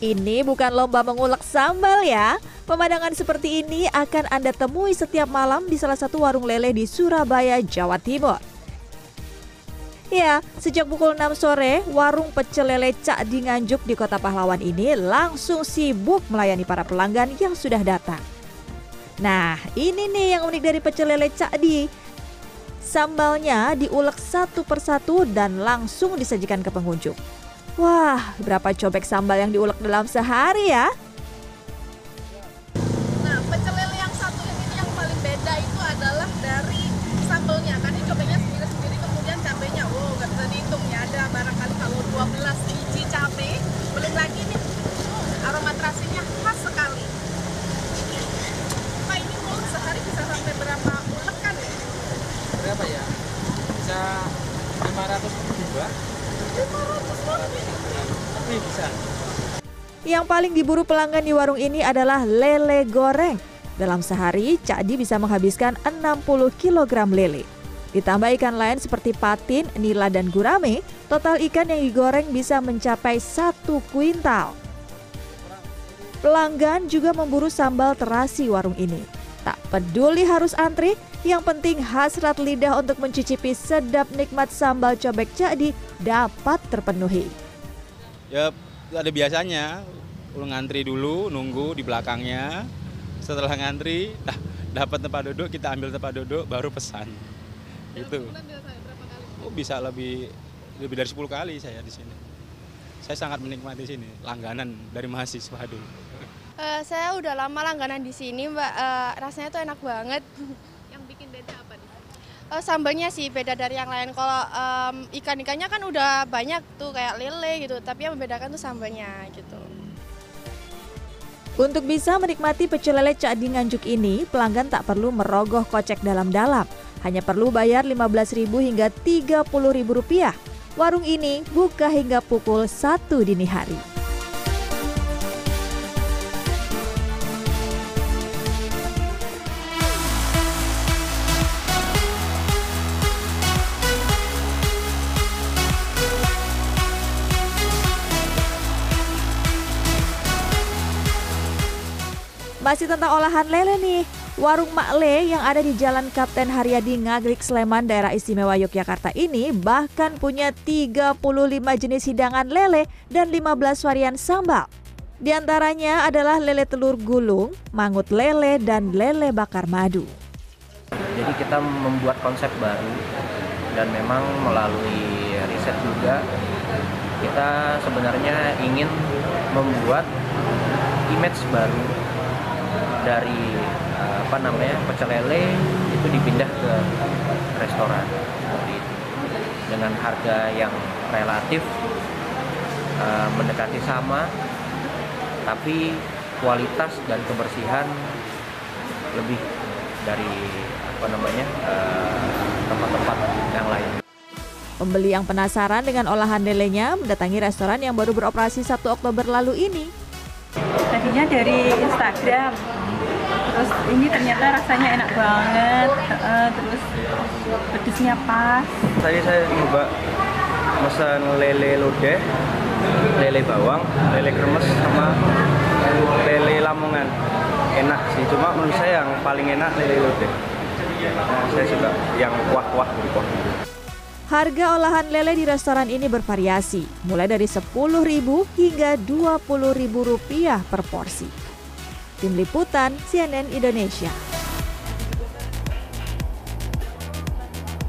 Ini bukan lomba mengulek sambal ya. Pemandangan seperti ini akan Anda temui setiap malam di salah satu warung lele di Surabaya, Jawa Timur. Ya, sejak pukul 6 sore, warung pecel lele Cak di Nganjuk di Kota Pahlawan ini langsung sibuk melayani para pelanggan yang sudah datang. Nah, ini nih yang unik dari pecel lele Cak di. Sambalnya diulek satu persatu dan langsung disajikan ke pengunjung. Wah, berapa cobek sambal yang diulek dalam sehari ya? Nah, pecel lele yang satu ini yang paling beda itu adalah dari sambalnya. Kan ini cobeknya sendiri-sendiri, kemudian cabenya, wow, nggak bisa dihitung ya. Ada barangkali kalau 12 biji cabai, belum lagi nih aroma terasinya khas sekali. Pak, ini mau sehari bisa sampai berapa ulekan ya? berapa ya bisa 500 juga 500 lebih. lebih bisa Yang paling diburu pelanggan di warung ini adalah lele goreng. Dalam sehari, Cak Di bisa menghabiskan 60 kg lele. Ditambah ikan lain seperti patin, nila, dan gurame, total ikan yang digoreng bisa mencapai satu kuintal. Pelanggan juga memburu sambal terasi warung ini. Tak peduli harus antri, yang penting hasrat lidah untuk mencicipi sedap nikmat sambal cobek Cak Di dapat terpenuhi. Ya ada biasanya. Lu ngantri dulu nunggu di belakangnya. Setelah ngantri dah dapat tempat duduk kita ambil tempat duduk baru pesan. Itu kali? oh, bisa lebih lebih dari 10 kali saya di sini. Saya sangat menikmati sini langganan dari mahasiswa dulu. Eh, saya udah lama langganan di sini, Mbak. Eh, rasanya tuh enak banget. Yang bikin beda apa nih? Eh, sambalnya sih beda dari yang lain. Kalau em, ikan-ikannya kan udah banyak tuh kayak lele gitu, tapi yang membedakan tuh sambalnya gitu. Untuk bisa menikmati pecel lele Cak Di Nganjuk ini, pelanggan tak perlu merogoh kocek dalam-dalam. Hanya perlu bayar Rp15.000 hingga Rp30.000. Warung ini buka hingga pukul 1 dini hari. Masih tentang olahan lele nih. Warung Mak Le yang ada di Jalan Kapten Haryadi Ngagrik Sleman daerah istimewa Yogyakarta ini bahkan punya 35 jenis hidangan lele dan 15 varian sambal. Di antaranya adalah lele telur gulung, mangut lele, dan lele bakar madu. Jadi kita membuat konsep baru dan memang melalui riset juga kita sebenarnya ingin membuat image baru dari eh, apa namanya pecel lele itu dipindah ke restoran seperti itu dengan harga yang relatif eh, mendekati sama tapi kualitas dan kebersihan lebih dari apa namanya eh, tempat-tempat yang lain. Pembeli yang penasaran dengan olahan lelenya mendatangi restoran yang baru beroperasi 1 Oktober lalu ini. tadinya dari Instagram terus ini ternyata rasanya enak banget eh, terus pedesnya pas Tadi saya coba pesan lele lodeh, lele bawang, lele kremes sama lele lamongan. Enak sih, cuma menurut saya yang paling enak lele lodeh. Nah, saya suka yang kuah-kuah kuah. Harga olahan lele di restoran ini bervariasi, mulai dari Rp10.000 hingga Rp20.000 per porsi. Tim Liputan CNN Indonesia.